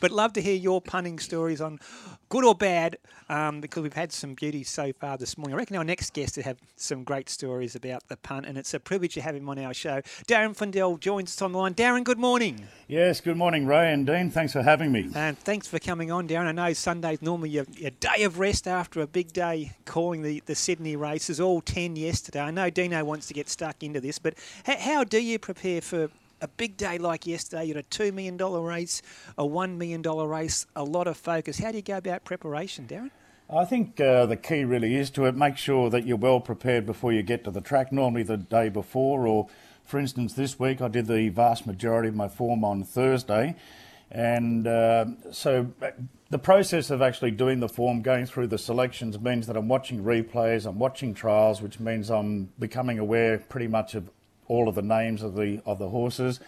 But love to hear your punning stories on good or bad, um, because we've had some beauties so far this morning. I reckon our next guest will have some great stories about the punt, and it's a privilege to have him on our show. Darren Flindell joins us on the line. Darren, good morning. Yes, good morning, Ray and Dean. Thanks for having me. And thanks for coming on, Darren. I know Sunday's normally your, your day of rest after a big day calling the, the Sydney races, all 10 yesterday. I know Dino wants to get stuck into this, but how, how do you prepare for a big day like yesterday, you had a $2 million race, a $1 million race, a lot of focus. How do you go about preparation, Darren? I think uh, the key really is to make sure that you're well prepared before you get to the track, normally the day before, or for instance, this week I did the vast majority of my form on Thursday. And uh, so uh, the process of actually doing the form, going through the selections, means that I'm watching replays, I'm watching trials, which means I'm becoming aware pretty much of all of the names of the of the horses.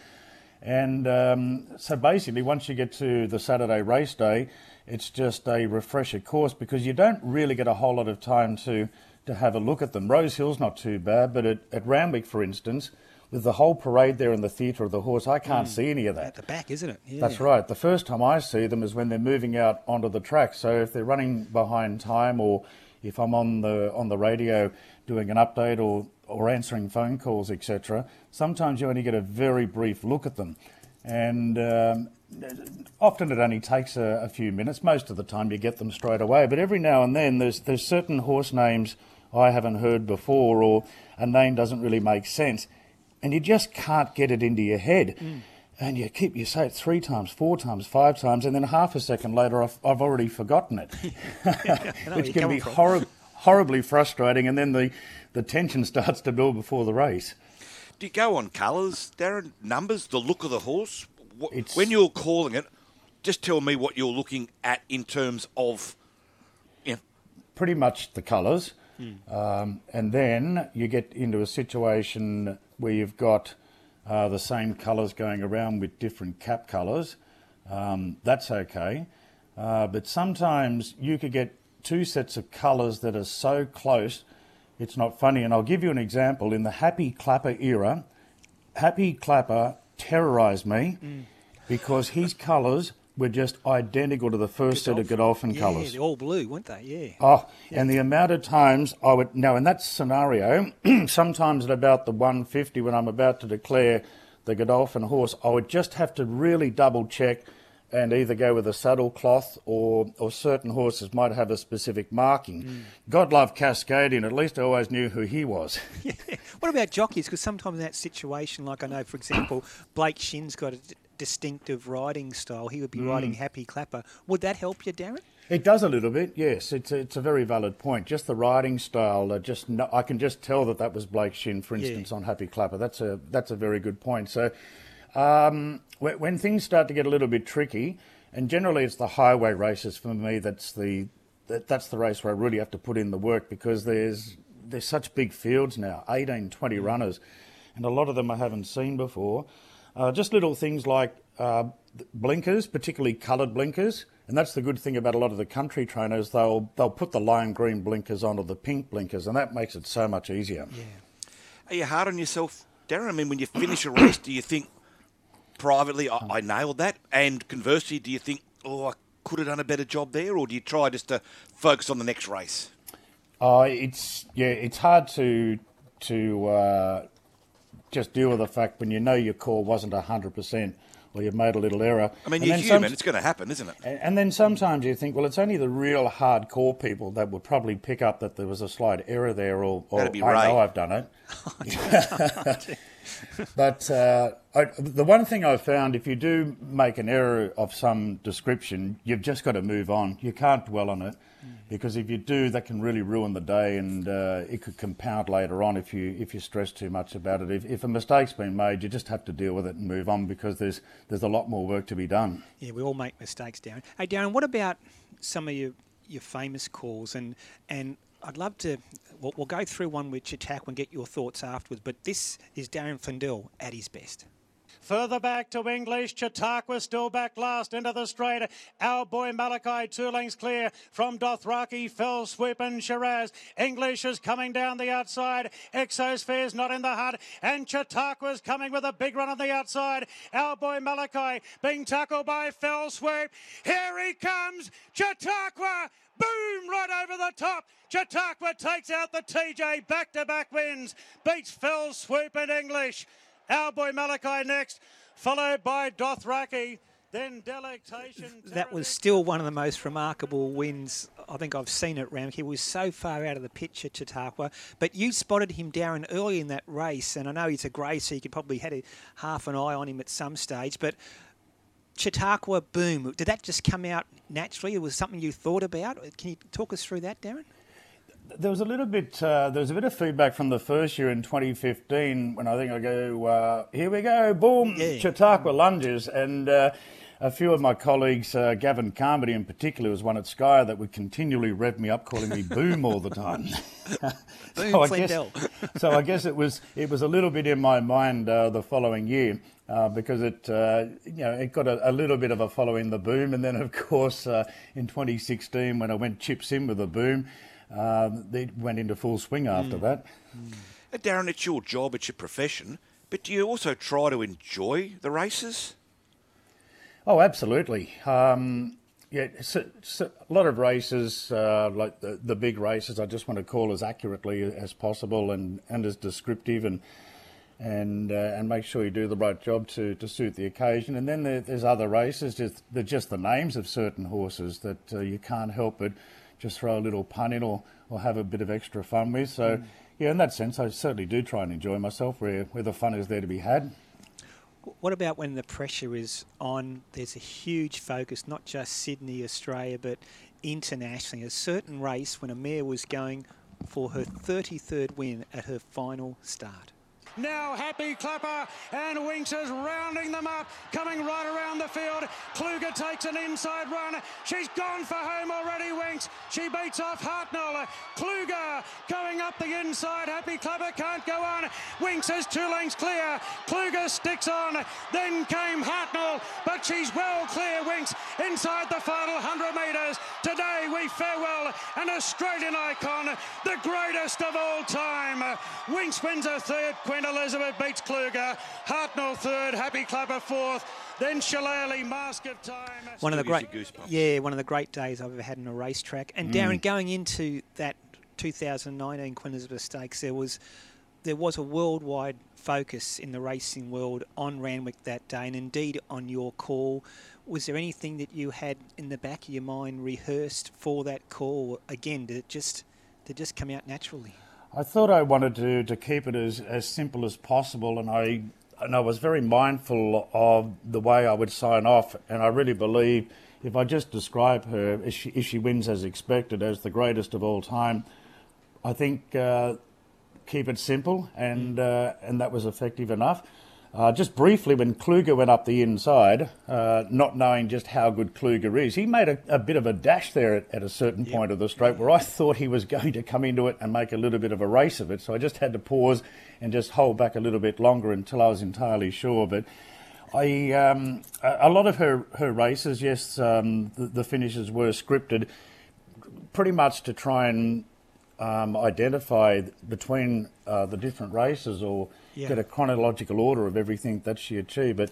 And um, so basically, once you get to the Saturday race day, it's just a refresher course because you don't really get a whole lot of time to to have a look at them. Rose Hill's not too bad, but at, at Randwick, for instance, with the whole parade there in the theatre of the horse, I can't mm. see any of that. At the back, isn't it? Yeah. That's right. The first time I see them is when they're moving out onto the track. So if they're running behind time, or if I'm on the on the radio doing an update or or answering phone calls, etc., sometimes you only get a very brief look at them. And um, often it only takes a, a, few minutes. Most of the time you get them straight away. But every now and then there's, there's certain horse names I haven't heard before or a name doesn't really make sense. And you just can't get it into your head. Mm. And you keep, you say it three times, four times, five times, and then half a second later I've, I've already forgotten it. Which can be horrible horribly frustrating, and then the, the tension starts to build before the race. Do you go on colours, Darren? Numbers, the look of the horse? when you're calling it, just tell me what you're looking at in terms of. Yeah. Pretty much the colours. Mm. Um, and then you get into a situation where you've got uh, the same colours going around with different cap colours. Um, that's okay. Uh, but sometimes you could get two sets of colours that are so close, it's not funny. And I'll give you an example. In the Happy Clapper era, Happy Clapper terrorised me mm. because his colours were just identical to the first Godolphin. set of Godolphin yeah, colours. they're all blue, weren't they? Yeah. Oh, yeah. and the amount of times I would now in that scenario, sometimes at about the 150 when I'm about to declare the Godolphin horse, I would just have to really double check and either go with a saddle cloth or, or certain horses might have a specific marking. Mm. God love Cascadian, at least I always knew who he was. yeah. What about jockeys? Because sometimes in that situation, like I know, for example, Blake Shinn's got a d- distinctive riding style. He would be mm. riding Happy Clapper. Would that help you, Darren? It does a little bit, yes. It's a, it's a very valid point. Just the riding style, uh, just no, I can just tell that that was Blake Shinn, for instance, yeah. on Happy Clapper. That's a that's a very good point. So um, when things start to get a little bit tricky, and generally it's the highway races for me that's the that, that's the race where I really have to put in the work because there's there's such big fields now, 18, 20 runners, and a lot of them I haven't seen before. Uh, just little things like uh, blinkers, particularly coloured blinkers, and that's the good thing about a lot of the country trainers. They'll they'll put the lime green blinkers onto the pink blinkers, and that makes it so much easier. Yeah. Are you hard on yourself, Darren? I mean, when you finish a race, do you think, privately, I, I nailed that? And conversely, do you think, oh, I could have done a better job there, or do you try just to focus on the next race? Oh, it's yeah, it's hard to to uh, just deal with the fact when you know your core wasn't hundred percent or you've made a little error. I mean, and you're human; some, it's going to happen, isn't it? And, then sometimes you think, well, it's only the real hardcore people that would probably pick up that there was a slight error there, or, or I know I've done it. but uh, I, the one thing I've found, if you do make an error of some description, you've just got to move on. You can't dwell on it. Because if you do, that can really ruin the day, and uh, it could compound later on if you if you stress too much about it. If, if a mistake's been made, you just have to deal with it and move on because there's there's a lot more work to be done. Yeah, we all make mistakes, Darren. Hey, Darren, what about some of your your famous calls and and I'd love to. We'll, we'll, go through one which attack and get your thoughts afterwards. But this is Darren Flindell at his best. Further back to English. Chautauqua still back last into the straight. Our boy Malachi, two lengths clear from Dothraki, Fell Swoop and Shiraz. English is coming down the outside. Exosphere's not in the hut. And Chautauqua's coming with a big run on the outside. Our boy Malachi being tackled by Fell Swoop. Here he comes. Chautauqua. Boom! Right over the top. Chautauqua takes out the TJ. Back to back wins. Beats Fell Swoop and English. Our boy Malachi next, followed by Dothraki. Then delectation. That was still one of the most remarkable wins I think I've seen at Randwick. He was so far out of the picture, Chautauqua. But you spotted him, Darren, early in that race, and I know he's a grey, so you could probably had a, half an eye on him at some stage. But Chautauqua, boom! Did that just come out naturally? It was something you thought about. Can you talk us through that, Darren? There was a little bit. Uh, there was a bit of feedback from the first year in 2015 when I think I go, uh, here we go, boom, Yeah. Chautauqua lunges, and uh, a few of my colleagues, uh, Gavin Carmody in particular, was one at Sky that would continually rev me up, calling me boom all the time. Boom, I guess, so I guess it was it was a little bit in my mind uh, the following year. Uh, because it, uh, you know, it got a, a little bit of a following the boom, and then of course uh, in 2016 when I went chips in with the boom, um, they went into full swing after that. Uh, Darren, it's your job, it's your profession, but do you also try to enjoy the races? Oh, absolutely. Um, yeah, so, so a lot of races, uh, like the, the big races, I just want to call as accurately as possible and, and as descriptive and and uh, and make sure you do the right job to, to suit the occasion. And then there, there's other races, just they're just the names of certain horses that uh, you can't help but just throw a little pun in or, or have a bit of extra fun with. So mm. yeah, in that sense, I certainly do try and enjoy myself where where the fun is there to be had. What about when the pressure is on? There's a huge focus, not just Sydney, Australia, but internationally. A certain race when a mare was going for her 33rd win at her final start. Now Happy Clapper and Winx is rounding them up, coming right around the field. Kluger takes an inside run. She's gone for home already, Winx. She beats off Hartnell. Kluger going up the inside. Happy Clapper can't go on. Winx is two lengths clear. Kluger sticks on. Then came Hartnell, but she's well clear, Winx, inside the final 100 metres. Today we farewell an Australian icon, the greatest of all time. Winx wins a third. Queen Elizabeth beats Kluger. Hartnell third. Happy Clapper fourth. Then Shillelagh, Mask of Time. One of the great, gives you goosebumps. yeah, one of the great days I've ever had in a racetrack. And Darren, going into that 2019 Queen Elizabeth Stakes, there was there was a worldwide focus in the racing world on Randwick that day, and indeed on your call. Was there anything that you had in the back of your mind rehearsed for that call? Again, did it just did it just come out naturally? I thought I wanted to, to keep it as, as simple as possible, and I and I was very mindful of the way I would sign off, and I really believe if I just describe her, if she, if she wins as expected, as the greatest of all time, I think uh, keep it simple, and uh, and that was effective enough. Uh, just briefly, when Kluger went up the inside, uh, not knowing just how good Kluger is, he made a, a bit of a dash there at, at a certain point of the straight where I thought he was going to come into it and make a little bit of a race of it. So I just had to pause and just hold back a little bit longer until I was entirely sure. But I, um, a, a lot of her, her races, yes, um, the, the finishes were scripted pretty much to try and um, identify between uh, the different races or Yeah. get a chronological order of everything that she achieved. But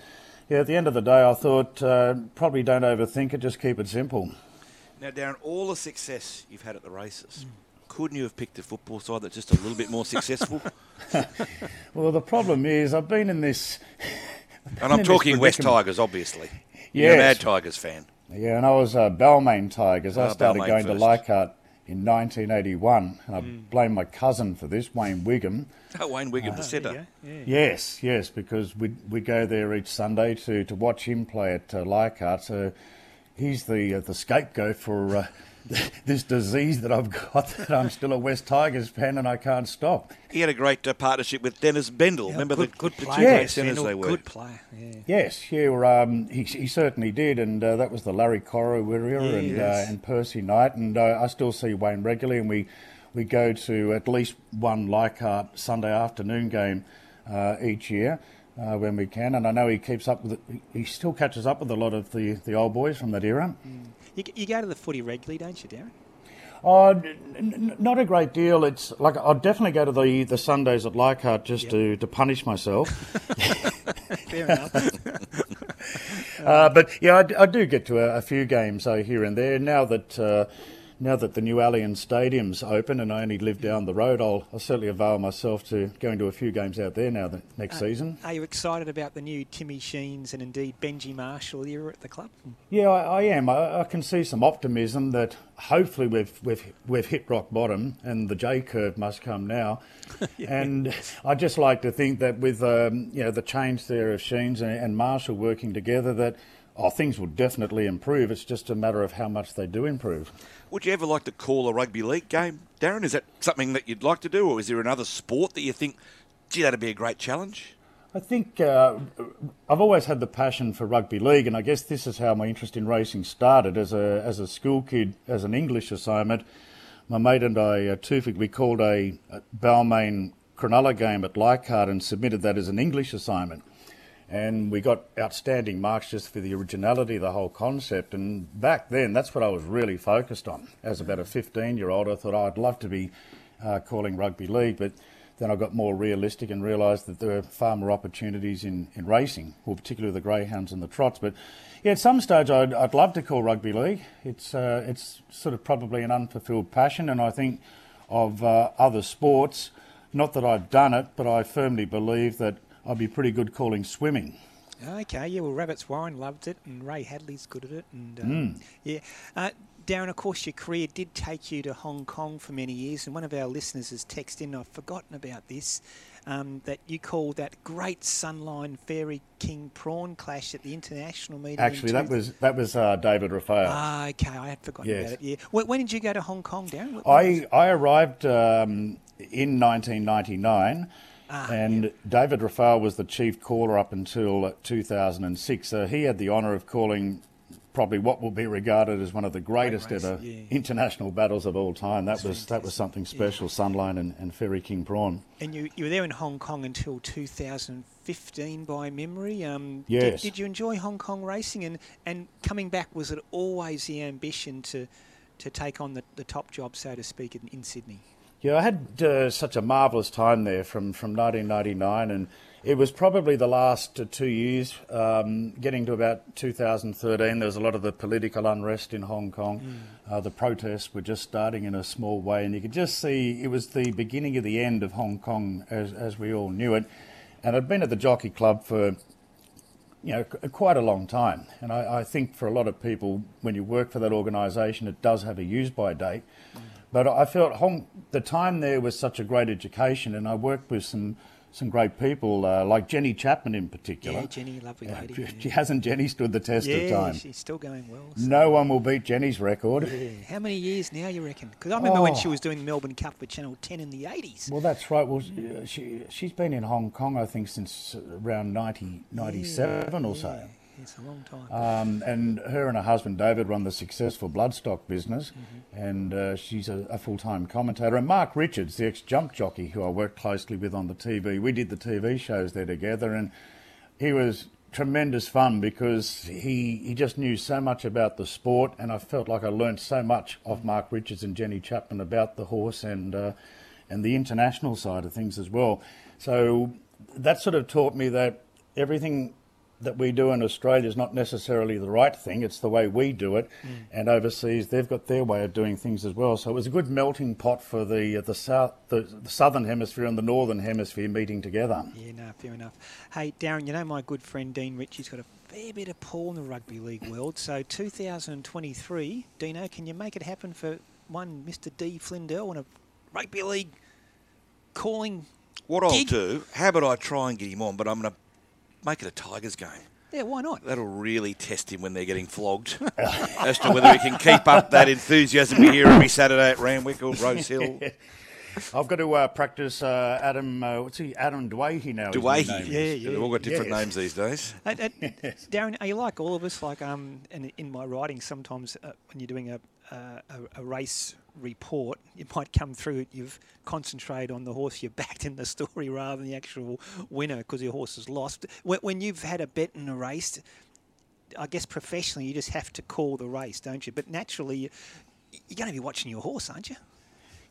yeah, at the end of the day, I thought uh, probably don't overthink it, just keep it simple. Now, Darren, all the success you've had at the races, couldn't you have picked a football side that's just a little bit more successful? Well, the problem is I've been in this. and I'm in talking West. Tigers, obviously. You're a Yes. Mad Tigers fan. Yeah, and I was uh, Balmain Tigers. I Ah, started Balmain going to. Leichhardt in 1981, and I Mm. blame my cousin for this, Wayne Wiggum. Oh, Wayne Wiggum, the There setter. go. Yeah. Yes, yes, because we we go there each Sunday to, to watch him play at uh, Leichhardt. So he's the uh, the scapegoat for uh, this disease that I've got. That I'm still a West Tigers fan and I can't stop. He had a great uh, partnership with Dennis Bendel. Yeah, Remember good, the, good the player. two Yes. great centres they were. Good player. Yeah. Yes, yeah, um, he, he certainly did, and uh, that was the Larry Corowa era and Yes. uh, and Percy Knight, and uh, I still see Wayne regularly, and we we go to at least one Leichhardt Sunday afternoon game uh, each year. Uh, when we can, and I know he keeps up with it. He still catches up with a lot of the, the old boys from that era. You, you go to the footy regularly, don't you, Darren? Oh, n- n- not a great deal. It's like I'd definitely go to the, the Sundays at Leichhardt just to, to punish myself. Fair enough. Uh, but yeah, I d- I, do get to a, a few games uh, here and there. Now that uh, now that the new Allianz Stadium's open and I only live down the road, I'll, I'll certainly avail myself to going to a few games out there now the next season. Are you excited about the new Timmy Sheens and indeed Benji Marshall era at the club? Yeah, I, I am. I, I can see some optimism that hopefully we've we've we've hit rock bottom and the J curve must come now. And I just like to think that with um, you know the change there of Sheens and, and Marshall working together, that oh things will definitely improve. It's just a matter of how much they do improve. Would you ever like to call a rugby league game, Darren? Is that something that you'd like to do, or is there another sport that you think, gee, that'd be a great challenge? I think uh, I've always had the passion for rugby league, and I guess this is how my interest in racing started. As a as a school kid, as an English assignment, my mate and I, uh, Tufik, we called a, a Balmain Cronulla game at Leichhardt and submitted that as an English assignment. And we got outstanding marks just for the originality of the whole concept. And back then, that's what I was really focused on. As about a 15 year old, I thought oh, I'd love to be uh, calling rugby league, but then I got more realistic and realised that there were far more opportunities in, in racing, or particularly the greyhounds and the trots. But yeah, at some stage, I'd, I'd love to call rugby league. It's uh, it's sort of probably an unfulfilled passion, and I think of uh, other sports. Not that I've done it, but I firmly believe that I'd be pretty good calling swimming. Okay, yeah, well, Rabbits Warren loved it, and Ray Hadley's good at it, and um, Mm. yeah. Uh, Darren, of course, your career did take you to Hong Kong for many years, and one of our listeners has texted in. I've forgotten about this. Um, that you called that great Sunline Fairy King prawn clash at the international meeting. in Actually, that was that was uh, David Raphael. Ah, okay, I had forgotten Yes. about it. Yeah. When, when did you go to Hong Kong, Darren? When- I, I arrived um, in 1999, Ah, and David Raphael was the chief caller up until uh, 2006. So he had the honour of calling probably what will be regarded as one of the greatest race, ever yeah. international battles of all time. That was that was something special. Sunline and, and Fairy King Prawn. And you, you were there in Hong Kong until 2015 by memory. Um, Yes. Did, did you enjoy Hong Kong racing? And, and coming back, was it always the ambition to, to take on the, the top job, so to speak, in, in Sydney? Yeah, I had uh, such a marvellous time there from, from 1999, and it was probably the last uh, two years, um, getting to about 2013. There was a lot of the political unrest in Hong Kong. Uh, the protests were just starting in a small way, and you could just see it was the beginning of the end of Hong Kong as, as we all knew it. And I'd been at the Jockey Club for you know, quite a long time. And I, I think for a lot of people, when you work for that organisation, it does have a use by date. But I felt Hong, the time there was such a great education, and I worked with some some great people uh, like Jenny Chapman in particular. Yeah, Jenny, lovely Uh, lady. she hasn't Jenny stood the test of yeah, time. she's still going well. so- No one will beat Jenny's record. Yeah. How many years now, you reckon? Because I remember when she Oh. was doing the Melbourne Cup with Channel 10 in the 80s. Well, that's right. Well, uh, she she's been in Hong Kong, I think, since around 90, 97 or so. It's a long time. Um, and her and her husband David run the successful bloodstock business, and uh, she's a, a full-time commentator. And Mark Richards, the ex-jump jockey who I worked closely with on the TV, we did the TV shows there together, and he was tremendous fun because he he just knew so much about the sport, and I felt like I learned so much of Mark Richards and Jenny Chapman about the horse and uh, and the international side of things as well. So that sort of taught me that everything that we do in Australia is not necessarily the right thing. It's the way we do it, and overseas they've got their way of doing things as well. So it was a good melting pot for the uh, the south, the, the southern hemisphere and the northern hemisphere meeting together. Yeah, no, fair enough. Hey, Darren, you know my good friend Dean Ritchie's got a fair bit of pull in the rugby league world. So 2023, Dino, can you make it happen for one Mr. D. Flindell and a rugby league calling? What I'll do, how about I try and get him on, but I'm going to make it a Tigers game. Yeah, why not? That'll really test him when they're getting flogged as to whether he can keep up that enthusiasm we hear every Saturday at Randwick or Rose Hill. I've got to uh, practice uh, Adam. Uh, what's he? Adam Dwayne now. his Dwayne. Yeah, yeah. They've all got different Yes. names these days. Uh, uh, Darren, are you like all of us? Like, um, and in my writing, sometimes uh, when you're doing a, a a race report, it might come through. You've concentrated on the horse you backed in the story rather than the actual winner because your horse has lost. When, when you've had a bet in a race, I guess professionally you just have to call the race, don't you? But naturally, you, you're going to be watching your horse, aren't you?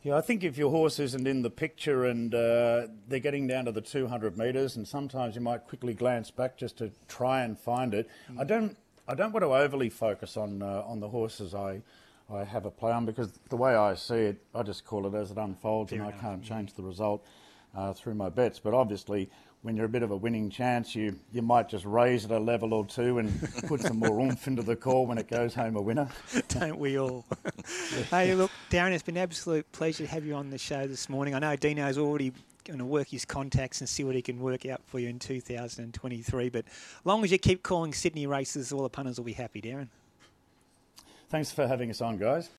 Yeah, I think if your horse isn't in the picture and uh, they're getting down to the 200 metres, and sometimes you might quickly glance back just to try and find it. I don't, I don't want to overly focus on uh, on the horses I, I have a play on because the way I see it, I just call it as it unfolds, and I can't change the result uh, through my bets. But obviously, when you're a bit of a winning chance, you you might just raise it a level or two and put some more oomph into the call when it goes home a winner. Don't we all? hey, look, Darren, it's been an absolute pleasure to have you on the show this morning. I know Dino's already going to work his contacts and see what he can work out for you in 2023. But as long as you keep calling Sydney races, all the punters will be happy, Darren. Thanks for having us on, guys.